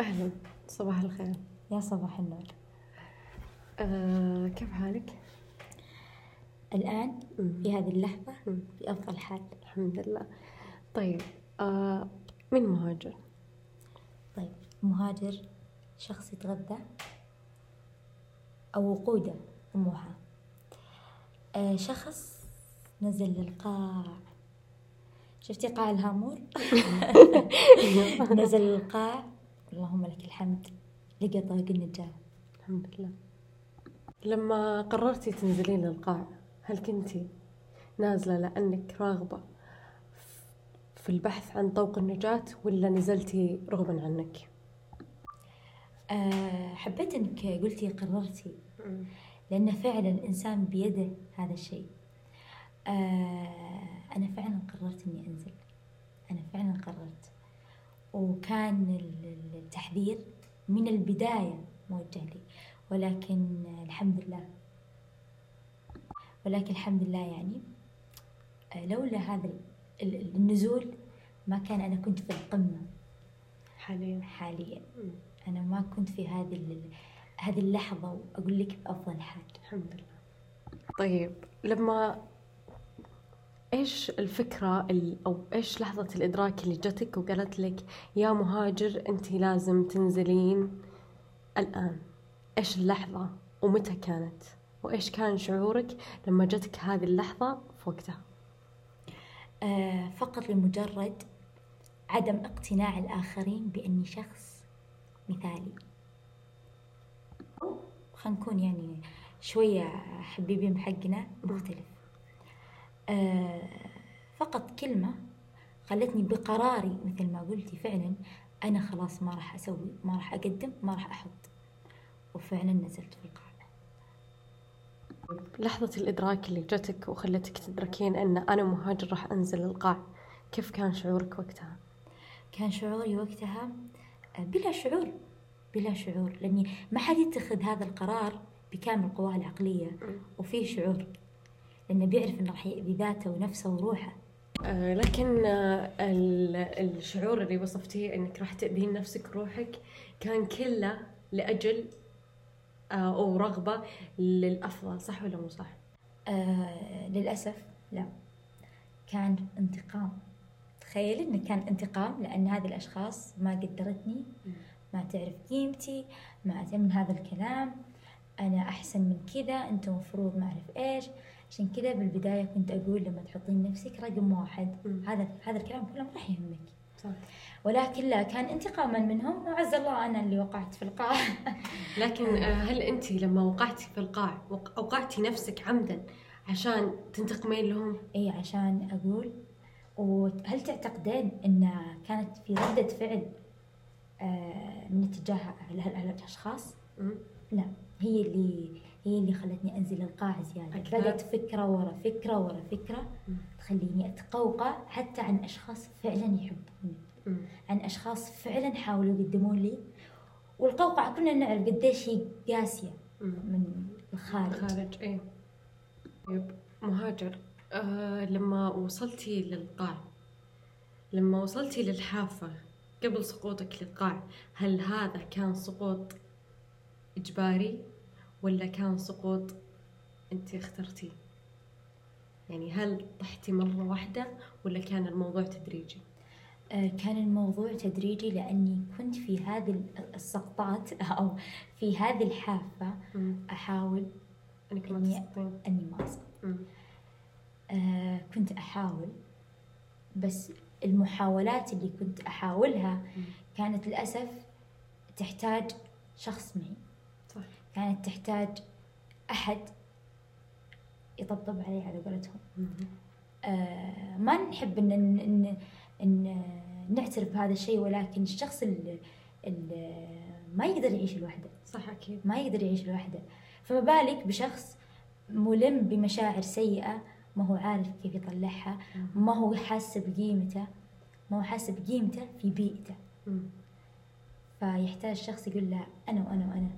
أهلا. صباح الخير. يا صباح النور. آه، كيف حالك؟ الآن. في هذه اللحظة. في أفضل حال. الحمد لله. طيب آه، من مهاجر؟ طيب مهاجر شخص يتغذى أو وقوده طموحه. آه شخص نزل للقاع. شفتي قاع الهامور؟ نزل للقاع. اللهم لك الحمد. لقى طريق النجاة. الحمد لله. لما قررتي تنزلين للقاع هل كنتي نازلة لأنك راغبة في البحث عن طوق النجاة ولا نزلتي رغما عنك؟ آه حبيت إنك قلتي قررتي. لأن فعلا الإنسان بيده هذا الشيء. آه أنا فعلا قررت إني أنزل. أنا فعلا قررت. وكان ال- ال- التحذير من البداية موجه لي ولكن الحمد لله. ولكن الحمد لله يعني آه، لولا هذا ال- ال- النزول ما كان أنا كنت في القمة. حاليا. حاليا. أنا ما كنت في هذه هذه اللحظة وأقول لك بأفضل حال الحمد لله. طيب لما إيش الفكرة ال- أو إيش لحظة الإدراك اللي جتك وقالت لك يا مهاجر أنت لازم تنزلين الآن؟ إيش اللحظة ومتى كانت؟ وإيش كان شعورك لما جتك هذه اللحظة في وقتها؟ آه، فقط لمجرد عدم اقتناع الآخرين بأني شخص مثالي. خلينا نكون يعني شوية حبيبين بحقنا مختلف. فقط كلمة خلتني بقراري مثل ما قلتي فعلا أنا خلاص ما راح أسوي ما راح أقدم ما راح أحط. وفعلا نزلت في القاعة لحظة الإدراك اللي جتك وخلتك تدركين أن أنا مهاجر راح أنزل القاع كيف كان شعورك وقتها؟ كان شعوري وقتها آه، بلا شعور بلا شعور لأني ما حد يتخذ هذا القرار بكامل قواه العقلية. وفيه شعور. لأنه بيعرف إنه راح يأذي ذاته ونفسه وروحه. آه، لكن آه، ال- الشعور اللي وصفتيه إنك راح تأذين نفسك وروحك كان كله لأجل آه، أو رغبة للأفضل صح ولا مو صح؟ آه للأسف لا. كان انتقام. تخيل إنه كان انتقام لأن هذه الأشخاص ما قدرتني ما تعرف قيمتي ما من هذا الكلام. أنا أحسن من كذا انت مفروض ما أعرف إيش. عشان كذا بالبداية كنت أقول لما تحطين نفسك رقم واحد. هذا هذا الكلام كله ما راح يهمك. صح. ولكن لا كان انتقاما منهم. وعز الله أنا اللي وقعت في القاع. لكن آه، هل أنت لما وقعتي في القاع وق- أوقعتي نفسك عمدا عشان تنتقمين لهم؟ إي عشان أقول. وهل تعتقدين إن كانت في ردة فعل آه، من اتجاه هال- هال- هالاشخاص؟ لا هي اللي هي اللي خلتني أنزل القاع زيادة أكثر؟ بدأت فكرة ورا فكرة ورا فكرة. تخليني أتقوقع حتى عن أشخاص فعلا يحبوني. عن أشخاص فعلا حاولوا يقدمون لي والقوقعة كلنا نعرف قديش هي قاسية. من الخارج خارج إيه طيب مهاجر آه لما وصلتي للقاع لما وصلتي للحافة قبل سقوطك للقاع هل هذا كان سقوط إجباري ولا كان سقوط أنت اخترتيه يعني هل طحتي مرة واحدة ولا كان الموضوع تدريجي؟ آه، كان الموضوع تدريجي لأني كنت في هذه السقطات أو في هذه الحافة أحاول أنك ما تسقطين. أني ما أسقط. آه، كنت أحاول بس المحاولات اللي كنت أحاولها. كانت للأسف تحتاج شخص معي. كانت تحتاج أحد يطبطب علي على قولتهم. آه، ما نحب ان ان ان, إن نعترف بهذا الشيء ولكن الشخص اللي, اللي ما يقدر يعيش لوحده. صح أكيد. ما يقدر يعيش لوحده. فما بالك بشخص ملم بمشاعر سيئة ما هو عارف كيف يطلعها ما هو حاسس بقيمته ما هو حاسس بقيمته في بيئته. فيحتاج شخص يقول له أنا وأنا وأنا.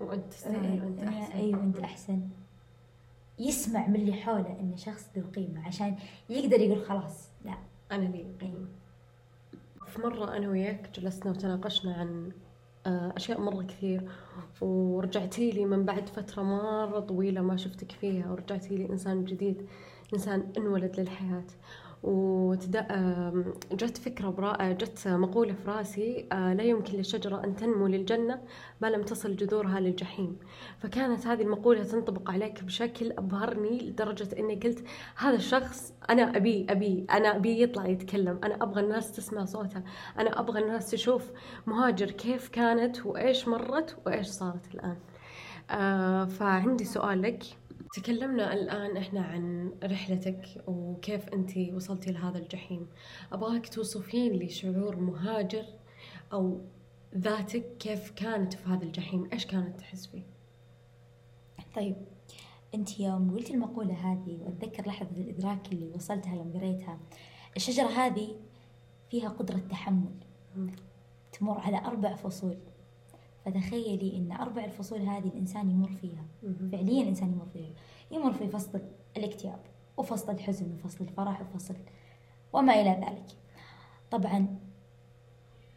وأنت تستاهل وأنت أحسن. أيوة أنت أحسن. يسمع من اللي حوله إنه شخص ذو قيمة عشان يقدر يقول خلاص لا. أنا لي قيمة في مرة أنا وياك جلسنا وتناقشنا عن آه، أشياء مرة كثير ورجعتي لي من بعد فترة مرة طويلة ما شفتك فيها ورجعتي لي إنسان جديد إنسان انولد للحياة. وجت فكرة برا... جت مقولة في راسي آه، لا يمكن للشجرة أن تنمو للجنة ما لم تصل جذورها للجحيم. فكانت هذه المقولة تنطبق عليك بشكل أبهرني لدرجة أني قلت هذا الشخص أنا أبي أبي أنا أبي يطلع يتكلم. أنا أبغى الناس تسمع صوته. أنا أبغى الناس تشوف مهاجر كيف كانت وإيش مرت وإيش صارت الآن. آه فعندي سؤال لك. تكلمنا الآن إحنا عن رحلتك وكيف أنت وصلتي لهذا الجحيم. أبغاك توصفين لي شعور مهاجر أو ذاتك كيف كانت في هذا الجحيم؟ إيش كانت تحس فيه؟ طيب أنت يوم قلتي المقولة هذه وأتذكر لحظة الإدراك اللي وصلتها يوم قريتها الشجرة هذه فيها قدرة تحمل تمر على أربع فصول. فتخيلي إن أربع الفصول هذه الإنسان يمر فيها. فعليا الانسان يمر فيها. يمر في فصل الاكتئاب وفصل الحزن وفصل الفرح وفصل وما إلى ذلك. طبعا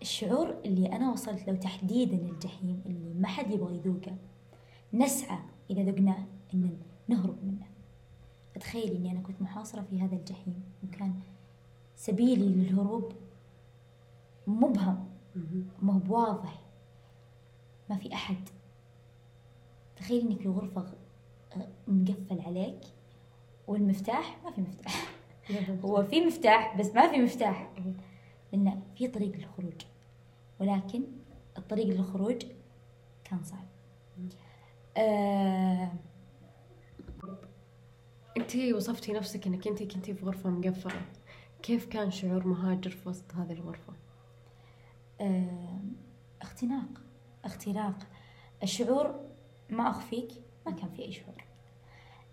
الشعور اللي أنا وصلت له تحديدا الجحيم اللي ما حد يبغى يذوقه نسعى إذا ذقناه إن نهرب منه. فتخيلي إني أنا كنت محاصرة في هذا الجحيم وكان سبيلي للهروب مبهم. ما هو بواضح. ما في أحد. تخيل إنك في غرفة مقفل عليك والمفتاح ما في مفتاح. هو في مفتاح بس ما في مفتاح. لأن في طريق للخروج. ولكن الطريق للخروج كان صعب. آه أنت وصفتي نفسك إنك أنت كنتي في غرفة مقفلة. كيف كان شعور مهاجر في وسط هذه الغرفة؟ آه اختناق. اختراق. الشعور ما أخفيك ما كان في أي شعور.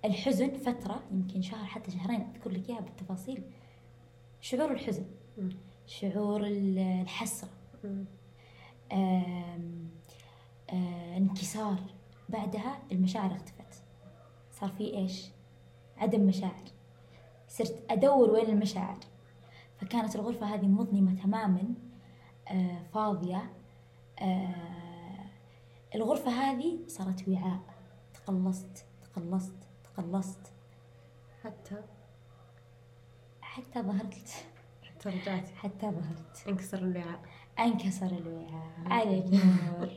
الحزن فترة يمكن شهر حتى شهرين أذكر لك إياها بالتفاصيل. شعور الحزن. شعور الحسرة. آم آم انكسار. بعدها المشاعر اختفت. صار في إيش؟ عدم مشاعر. صرت أدور وين المشاعر. فكانت الغرفة هذه مظلمة تماما. آه فاضية. آه الغرفة هذه صارت وعاء. تقلصت تقلصت تقلصت. حتى؟ حتى ظهرت. حتى رجعت حتى ظهرت. انكسر الوعاء. انكسر الوعاء. عليك. نور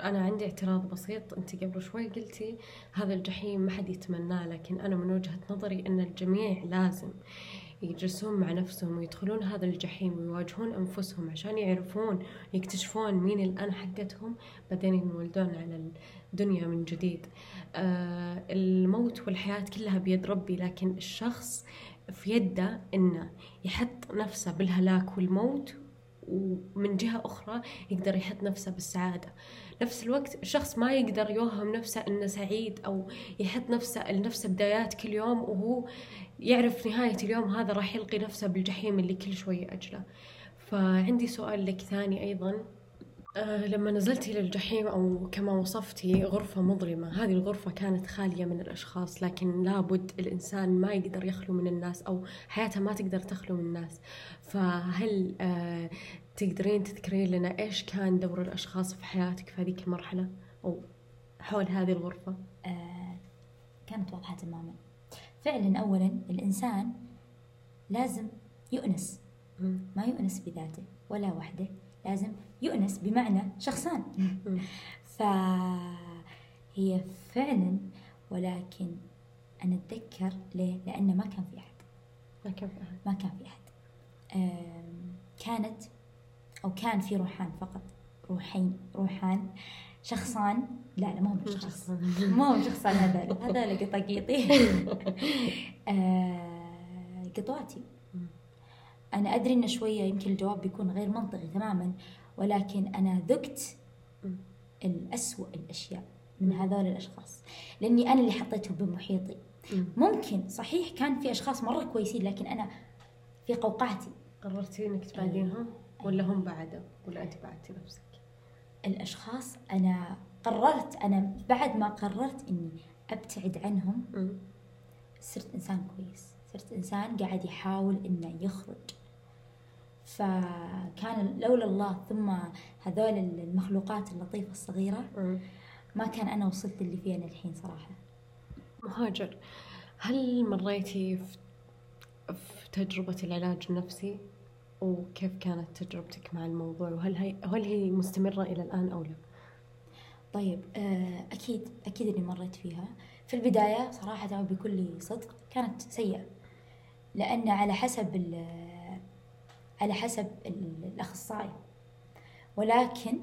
أنا عندي اعتراض بسيط. أنت قبل شوي قلتي هذا الجحيم ما حد يتمناه لكن أنا من وجهة نظري أن الجميع لازم يجلسون مع نفسهم ويدخلون هذا الجحيم ويواجهون أنفسهم عشان يعرفون يكتشفون مين الأنا حقتهم بعدين ينولدون على الدنيا من جديد. آه الموت والحياة كلها بيد ربي لكن الشخص في يده إنه يحط نفسه بالهلاك والموت ومن جهة أخرى يقدر يحط نفسه بالسعادة. نفس الوقت الشخص ما يقدر يوهم نفسه إنه سعيد أو يحط نفسه لنفسه بدايات كل يوم وهو يعرف نهاية اليوم هذا راح يلقي نفسه بالجحيم اللي كل شوي أجله. فعندي سؤال لك ثاني أيضا. آه لما نزلتي للجحيم أو كما وصفتي غرفة مظلمة هذه الغرفة كانت خالية من الأشخاص لكن لابد الإنسان ما يقدر يخلو من الناس أو حياته ما تقدر تخلو من الناس. فهل آه تقدرين تذكرين لنا إيش كان دور الأشخاص في حياتك في هذيك المرحلة أو حول هذه الغرفة؟ آه كانت واضحة تماما. فعلا أولا الإنسان لازم يؤنس. ما يؤنس بذاته ولا وحده. لازم يؤنس بمعنى شخصان. فهي فعلا ولكن أنا أتذكر ليه؟ لأنه ما كان في أحد. ما كان في أحد. ما كان في أحد. كانت أو كان في روحان فقط. روحين روحان شخصان. لا لا ما هو شخص. ما هو شخصان هذا هذا قطاقيطي آه قطواتي. أنا أدري إن شوية يمكن الجواب بيكون غير منطقي تماما. ولكن أنا ذقت الأسوأ الأشياء من هذول الأشخاص. لأني أنا اللي حطيتهم بمحيطي. ممكن صحيح كان في أشخاص مرة كويسين لكن أنا في قوقعتي. قررتي إنك تبعدينهم؟ ولا هم بعدوا ولا أنت بعدتي نفسك؟ الأشخاص أنا قررت أنا بعد ما قررت إني أبتعد عنهم صرت إنسان كويس. صرت إنسان قاعد يحاول إنه يخرج. فكان لولا الله ثم هذول المخلوقات اللطيفة الصغيرة. ما كان أنا وصلت اللي فيه أنا الحين صراحة. مهاجر. هل مريتي في تجربة العلاج النفسي؟ وكيف كانت تجربتك مع الموضوع؟ وهل هي هل هي مستمرة إلى الآن أو لا؟ طيب آه، أكيد أكيد إني مريت فيها. في البداية صراحة وبكل صدق كانت سيئة. لأن على حسب ال- على حسب ال- الأخصائي. ولكن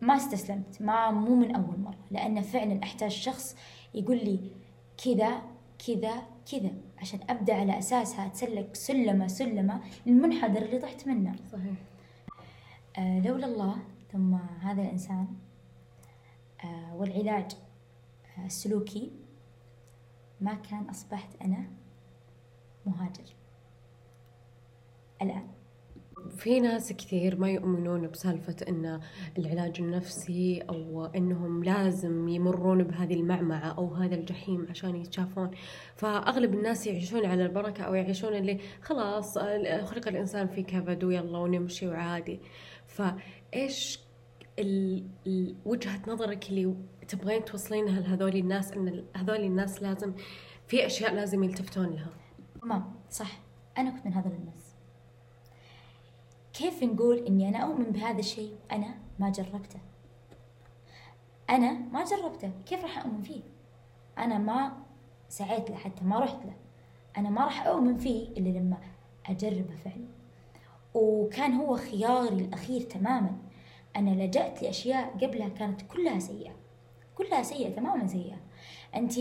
ما استسلمت ما مو من أول مرة لأن فعلا أحتاج شخص يقول لي كذا كذا كذا عشان أبدأ على أساسها أتسلك سلمة سلمة للمنحدر اللي طحت منه. صحيح. آه، لولا الله ثم هذا الإنسان آه، والعلاج آه، السلوكي ما كان أصبحت أنا مهاجر. الآن. في ناس كثير ما يؤمنون بسالفة أن العلاج النفسي أو أنهم لازم يمرون بهذه المعمعة أو هذا الجحيم عشان يتشافون. فأغلب الناس يعيشون على البركة أو يعيشون اللي خلاص خلق الإنسان في كبد ويلا ونمشي وعادي. فإيش وجهة نظرك اللي تبغين توصلينها لهذول الناس؟ أن هذول الناس لازم في أشياء لازم يلتفتون لها. تمام صح. أنا كنت من هذول الناس. كيف نقول إني أنا أؤمن بهذا الشيء؟ أنا ما جربته. أنا ما جربته. كيف راح أؤمن فيه؟ أنا ما سعيت له حتى ما رحت له. أنا ما راح أؤمن فيه إلا لما أجربه فعلا. وكان هو خياري الأخير تماما. أنا لجأت لأشياء قبلها كانت كلها سيئة. كلها سيئة تماما سيئة. أنت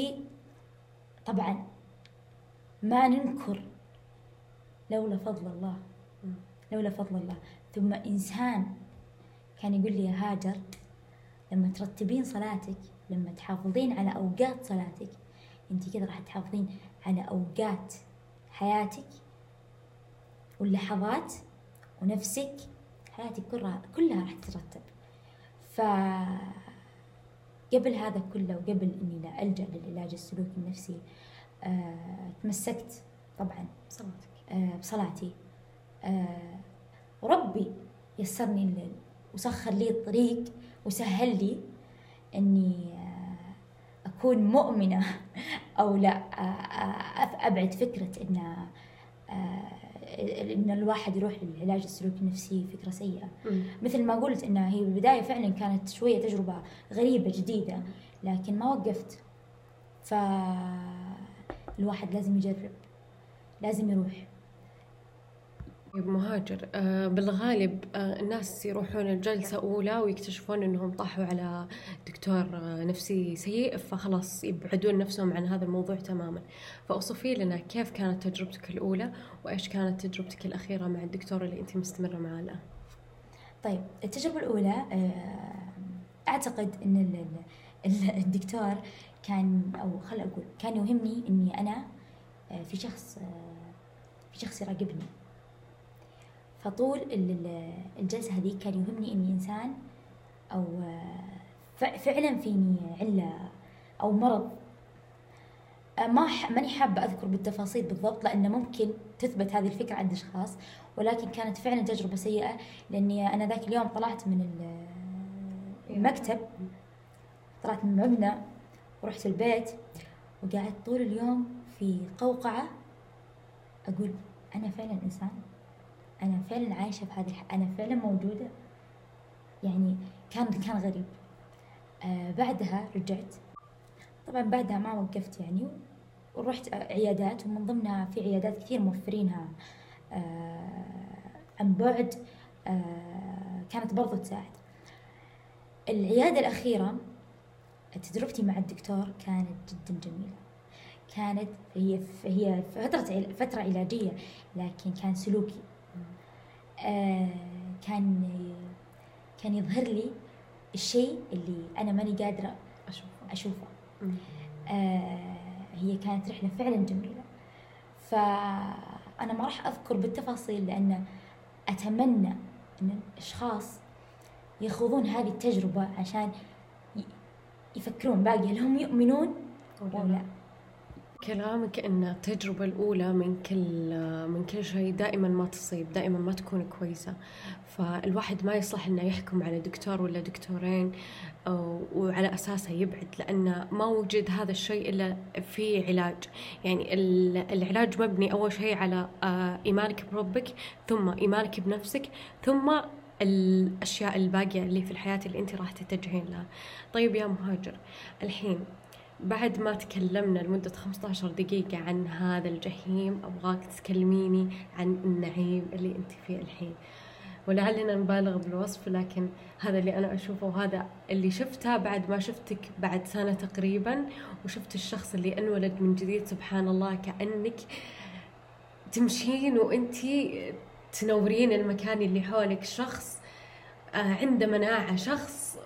طبعا ما ننكر لولا فضل الله. لولا فضل الله. ثم إنسان كان يقول لي يا هاجر لما ترتبين صلاتك لما تحافظين على أوقات صلاتك أنت كذا راح تحافظين على أوقات حياتك واللحظات ونفسك. حياتك كلها كلها راح تترتب. ف قبل هذا كله وقبل إني لا ألجأ للعلاج السلوكي النفسي آه، تمسكت طبعا صلاتك آه، بصلاتي. آه، وربي يسرني وسخر لي الطريق وسهل لي إني آه، أكون مؤمنة أو لا آه، أبعد فكرة إن إن الواحد يروح للعلاج السلوكي النفسي فكرة سيئة. مثل ما قلت انها هي بالبداية فعلا كانت شوية تجربة غريبة جديدة لكن ما وقفت. فالواحد لازم يجرب لازم يروح. طيب مهاجر. آه، بالغالب آه، الناس يروحون الجلسة أولى ويكتشفون أنهم طاحوا على دكتور آه، نفسي سيء فخلاص يبعدون نفسهم عن هذا الموضوع تماما. فأوصفي لنا كيف كانت تجربتك الأولى وإيش كانت تجربتك الأخيرة مع الدكتور اللي أنت مستمرة معاه الآن. طيب التجربة الأولى آه، أعتقد إن ال- ال- الدكتور كان أو خل أقول كان يهمني إني أنا آه، في شخص في شخص يراقبني. فطول ال- ال- الجلسة هذه كان يهمني إني إنسان أو آه، فعلا فيني علة أو مرض. آه، ما ح- ماني حابة أذكر بالتفاصيل بالضبط لأن ممكن تثبت هذه الفكرة عند أشخاص ولكن كانت فعلا تجربة سيئة لأني أنا ذاك اليوم طلعت من ال- المكتب طلعت من المبنى ورحت البيت وقعدت طول اليوم في قوقعة أقول أنا فعلا إنسان. أنا فعلا عايشة في هذه الح... أنا فعلا موجودة. يعني كان كان غريب. آه بعدها رجعت. طبعا بعدها ما وقفت يعني ورحت عيادات ومن ضمنها في عيادات كثير موفرينها. آه عن بعد آه كانت برضو تساعد. العيادة الأخيرة تجربتي مع الدكتور كانت جدا جميلة. كانت هي هي فترة فترة علاجية لكن كان سلوكي. كان كان يظهر لي الشيء اللي أنا ماني قادرة أشوفه. أشوفه. مم. آه هي كانت رحلة فعلا جميلة. فأنا ما راح أذكر بالتفاصيل لأن أتمنى أن الأشخاص يخوضون هذه التجربة عشان يفكرون باقي هل هم يؤمنون أو لا. كلامك إن التجربة الأولى من كل من كل شيء دائما ما تصيب، دائما ما تكون كويسة، فالواحد ما يصلح إنه يحكم على دكتور ولا دكتورين وعلى أساسه يبعد لأن ما وجد هذا الشيء إلا في علاج، يعني العلاج مبني أول شيء على آه، إيمانك بربك، ثم إيمانك بنفسك، ثم الأشياء الباقية اللي في الحياة اللي أنت راح تتجهين لها. طيب يا مهاجر، الحين بعد ما تكلمنا لمدة 15 دقيقة عن هذا الجحيم أبغاك تكلميني عن النعيم اللي أنت فيه الحين. ولعلنا نبالغ بالوصف لكن هذا اللي أنا أشوفه وهذا اللي شفته بعد ما شفتك بعد سنة تقريبا وشفت الشخص اللي أنولد من جديد سبحان الله كأنك تمشين وأنت تنورين المكان اللي حولك. شخص آه، عنده مناعة شخص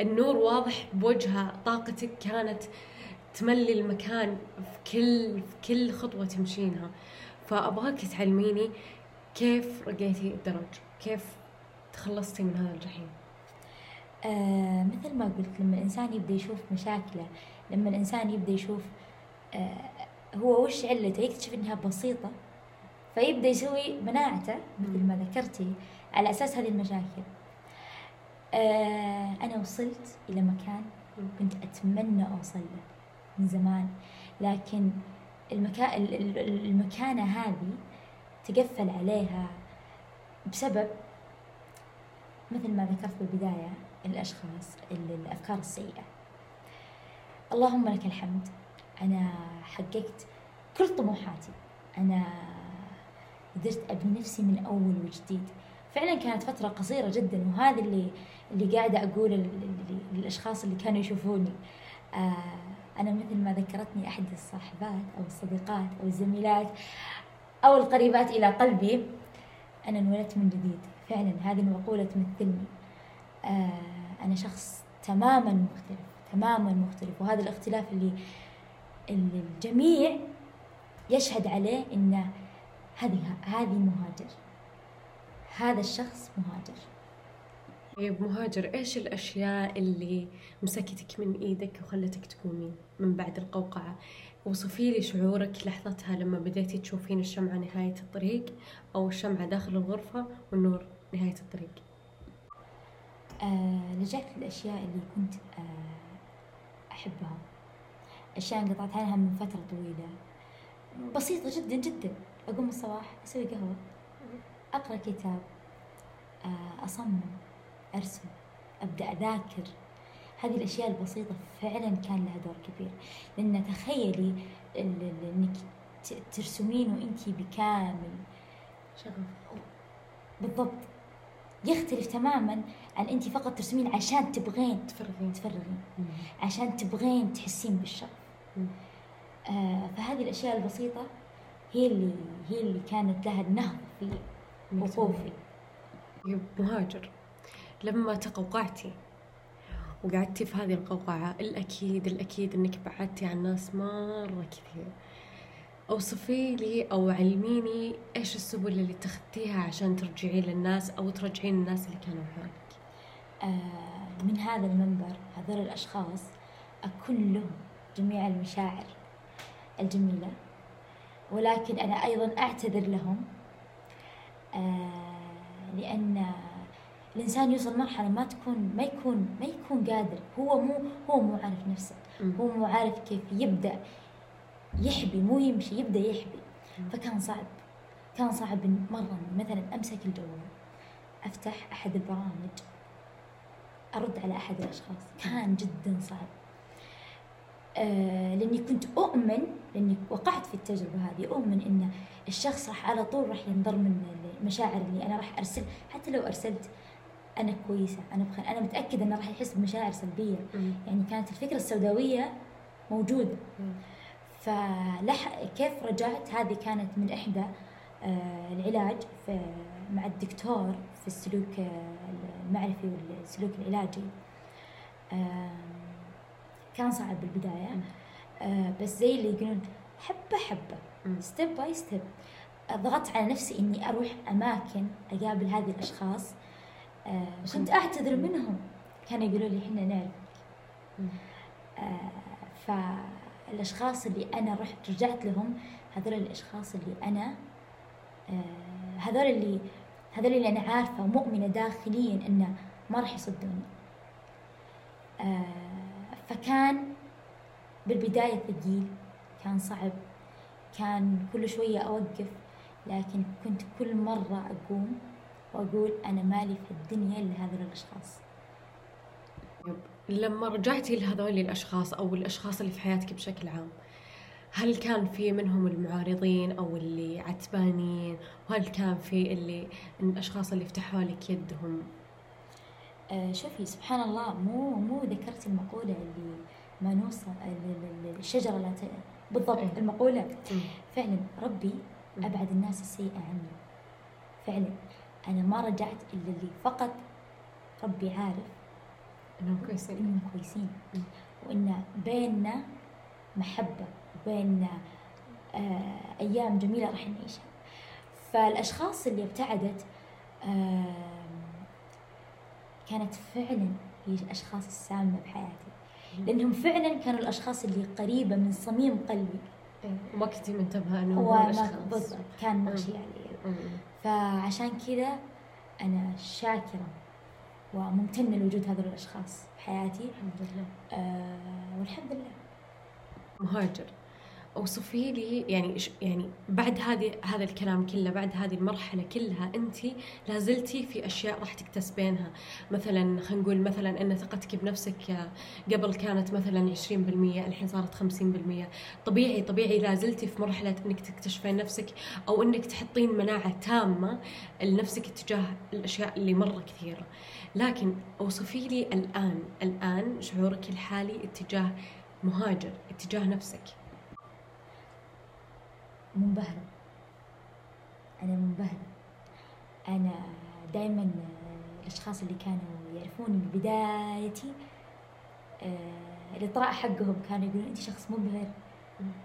النور واضح بوجهها طاقتك كانت تملي المكان في كل في كل خطوة تمشينها. فأبغاك تعلميني كيف رقيتي الدرج؟ كيف تخلصتي من هذا الجحيم؟ آه مثل ما قلت لما الإنسان يبدأ يشوف مشاكله لما الإنسان يبدأ يشوف آه هو وش علته؟ يكتشف إنها بسيطة فيبدأ يسوي مناعته مثل ما ذكرتي على أساس هذه المشاكل. أنا وصلت إلى مكان كنت أتمنى أوصل له من زمان. لكن المكان المكانة هذه تقفل عليها بسبب مثل ما ذكرت بالبداية الأشخاص الأفكار السيئة. اللهم لك الحمد. أنا حققت كل طموحاتي. أنا قدرت أبني نفسي من أول وجديد. فعلا كانت فترة قصيرة جدا وهذا اللي اللي قاعدة أقوله للأشخاص اللي كانوا يشوفوني. آه أنا مثل ما ذكرتني أحد الصاحبات أو الصديقات أو الزميلات أو القريبات إلى قلبي أنا انولدت من جديد. فعلا هذه المقولة تمثلني. آه أنا شخص تماما مختلف تماما مختلف. وهذا الاختلاف اللي, اللي الجميع يشهد عليه إن هذه هذه مهاجر. هذا الشخص مهاجر. طيب مهاجر إيش الأشياء اللي مسكتك من إيدك وخلتك تقومين من بعد القوقعة؟ وصفي لي شعورك لحظتها لما بديتي تشوفين الشمعة نهاية الطريق أو الشمعة داخل الغرفة والنور نهاية الطريق. آه لجأت للأشياء اللي كنت آه أحبها. أشياء انقطعت عنها من فترة طويلة. بسيطة جدا جدا. أقوم الصباح أسوي قهوة أقرأ كتاب آه أصمم. أرسم أبدأ أذاكر. هذه الأشياء البسيطة فعلا كان لها دور كبير. لأن تخيلي إنك ترسمين وأنت بكامل. شغف بالضبط. يختلف تماما عن أنت فقط ترسمين عشان تبغين تفرغين. تفرغين. عشان تبغين تحسين بالشغف. آه فهذه الأشياء البسيطة هي اللي هي اللي كانت لها النهضة في وقوفي مهاجر لما تقوقعتي. وقعدتي في هذه القوقعة الأكيد الأكيد إنك بعدتي عن ناس مرة كثير. أوصفي لي أو علميني إيش السبل اللي اتخذتيها عشان ترجعي للناس أو ترجعين الناس اللي كانوا حولك؟ آه من هذا المنبر هذول الأشخاص لهم جميع المشاعر الجميلة. ولكن أنا أيضا أعتذر لهم آه لأن الإنسان يوصل مرحلة ما تكون ما يكون ما يكون قادر. هو مو هو مو عارف نفسه. هو مو عارف كيف يبدأ. يحبي مو يمشي يبدأ يحبي. فكان صعب. كان صعب مرة مثلا أمسك الجوال أفتح أحد البرامج أرد على أحد الأشخاص. كان جدا صعب. آه لأني كنت اؤمن لأني وقعت في التجربة هذه أؤمن إن الشخص راح على طول راح ينضر من المشاعر اللي أنا راح أرسل. حتى لو أرسلت أنا كويسة أنا بخير أنا متأكدة إنه راح يحس بمشاعر سلبية. مم. يعني كانت الفكرة السوداوية موجوده فلح كيف رجعت؟ هذه كانت من إحدى آه العلاج في مع الدكتور في السلوك آه، المعرفي والسلوك العلاجي. آه كان صعب بالبداية. آه بس زي اللي يقولون حبة حبة. step by step ضغطت على نفسي إني أروح أماكن أقابل هذه الأشخاص. آه كنت أعتذر منهم. كانوا يقولوا لي إحنا نعرفك آه الاشخاص اللي أنا رحت رجعت لهم هذول الأشخاص اللي أنا آه، هذول اللي هذول اللي أنا عارفة ومؤمنه داخليا إنه ما راح يصدوني آه، فكان بالبداية ثقيل كان صعب كان كل شوية أوقف لكن كنت كل مرة أقوم. وأقول أنا مالي في الدنيا إلا هذول الأشخاص لما رجعتي لهذول الأشخاص أو الأشخاص اللي في حياتك بشكل عام هل كان في منهم المعارضين أو اللي عتبانين وهل كان في اللي الأشخاص اللي فتحوا لك يدهم آه شوفي سبحان الله مو مو ذكرت المقولة اللي ما نوصل ال- ال- الشجرة لا. بالضبط إيه. المقولة مم. فعلا ربي مم. أبعد الناس السيئة عني فعلا أنا ما رجعت إلا اللي فقط ربي عارف إنهم كويسين. إنهم كويسين. وإن بيننا محبة وبيننا آه أيام جميلة راح نعيشها. فالأشخاص اللي ابتعدت آه كانت فعلا هي الأشخاص السامة بحياتي. لأنهم فعلا كانوا الأشخاص اللي قريبة من صميم قلبي. إيه، وما كنتي منتبهة هم وما بالضبط كان مغشي علي. فعشان كذا أنا شاكرة وممتنة لوجود هذول الأشخاص بحياتي الحمد لله. آه والحمد لله. مهاجر. أوصفي لي يعني يعني بعد هذه هذا الكلام كله بعد هذه المرحلة كلها أنت لازلتي في أشياء راح تكتسبينها. مثلا خلينا نقول مثلا إن ثقتك بنفسك آه، قبل كانت مثلا 20% الحين صارت 50% طبيعي طبيعي لازلتي في مرحلة إنك تكتشفين نفسك أو إنك تحطين مناعة تامة لنفسك تجاه الأشياء اللي مرة كثيرة. لكن أوصفي لي الآن الآن شعورك الحالي اتجاه مهاجر اتجاه نفسك. منبهرة. أنا منبهرة. أنا دائما الأشخاص اللي كانوا يعرفوني من بدايتي آه، الإطراء حقهم كانوا يقولون أنت شخص مبهر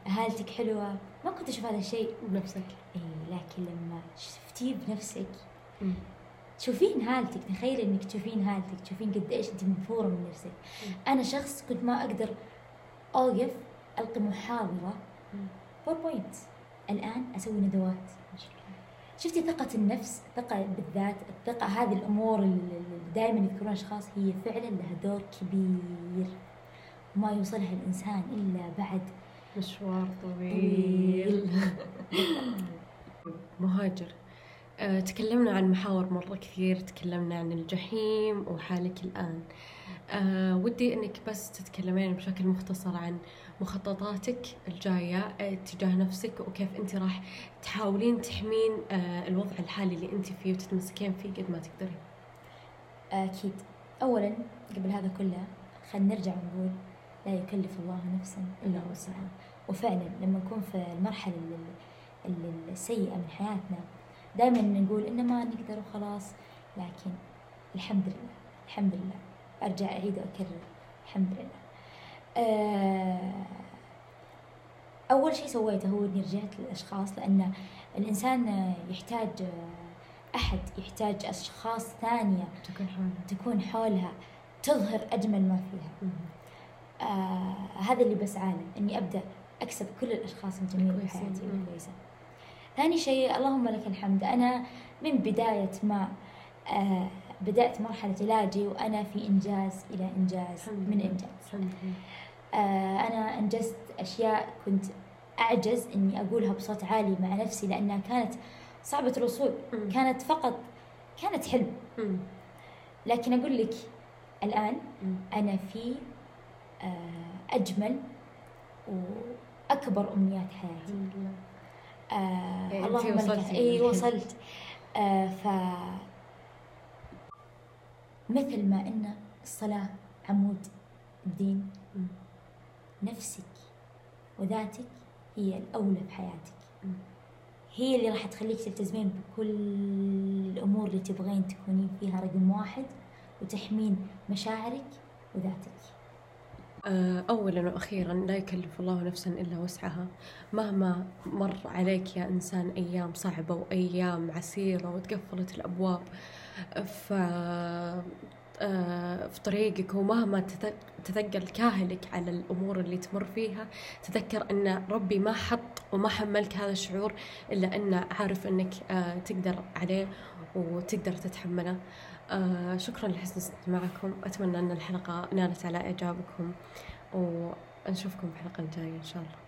هالتك حلوة. ما كنت أشوف هذا الشيء بنفسك. إيه لكن لما شفتيه بنفسك تشوفين هالتك تخيل إنك تشوفين هالتك تشوفين قد إيش أنت منفورة من نفسك. مم. أنا شخص كنت ما أقدر أوقف ألقي محاضره مم. باوربوينت الآن أسوي ندوات. شفتي ثقة النفس؟ ثقة بالذات الثقة هذه الأمور اللي دائما يذكرون أشخاص هي فعلا لها دور كبير. وما يوصلها الإنسان إلا بعد مشوار طويل. مهاجر. تكلمنا عن محاور مرة كثير تكلمنا عن الجحيم وحالك الآن. أه ودي أنك بس تتكلمين بشكل مختصر عن مخططاتك الجاية آه، تجاه نفسك وكيف أنت راح تحاولين تحمين أه الوضع الحالي اللي أنت فيه وتتمسكين فيه قد ما تقدرين. أكيد. أولا قبل هذا كله خلينا نرجع ونقول لا يكلف الله نفسا إلا وسعها. وفعلا لما نكون في المرحلة ال- ال- السيئة من حياتنا دائما نقول إن ما نقدر وخلاص لكن الحمد لله الحمد لله. أرجع أعيد وأكرر الحمد لله. آه، أول شيء سويته هو إني رجعت للأشخاص لأن الإنسان يحتاج أحد يحتاج أشخاص ثانية تكون حالك تكون حولها تظهر أجمل ما فيها. آه هذا اللي بسعى له إني أبدأ أكسب كل الأشخاص الجميلة. بحياتي مم. الكويسة ثاني شيء اللهم لك الحمد أنا من بداية ما آه بدأت مرحلة علاجي وأنا في إنجاز إلى إنجاز من. إنجاز آه أنا أنجزت أشياء كنت أعجز إني أقولها بصوت عالي مع نفسي لأنها كانت صعبة الوصول. كانت فقط كانت حلم. لكن أقول لك الآن. أنا في آه، أجمل وأكبر أمنيات حياتي آه إيه، اللهم لك للحلم. وصلت آه ف مثل ما أن الصلاة عمود الدين. نفسك وذاتك هي الأولى في حياتك. هي اللي راح تخليك تلتزمين بكل الأمور اللي تبغين تكونين فيها رقم واحد وتحمين مشاعرك وذاتك أولا وأخيرا لا يكلف الله نفسا إلا وسعها. مهما مر عليك يا إنسان أيام صعبة وأيام عسيرة وتقفلت الأبواب ف آه، في طريقك ومهما تثقل كاهلك على الأمور اللي تمر فيها تذكر أن ربي ما حط وما حملك هذا الشعور إلا أنه عارف أنك آه، تقدر عليه وتقدر تتحمله. آه، شكرا لحسن استماعكم. أتمنى أن الحلقة نالت على إعجابكم ونشوفكم في الحلقة الجاية إن شاء الله.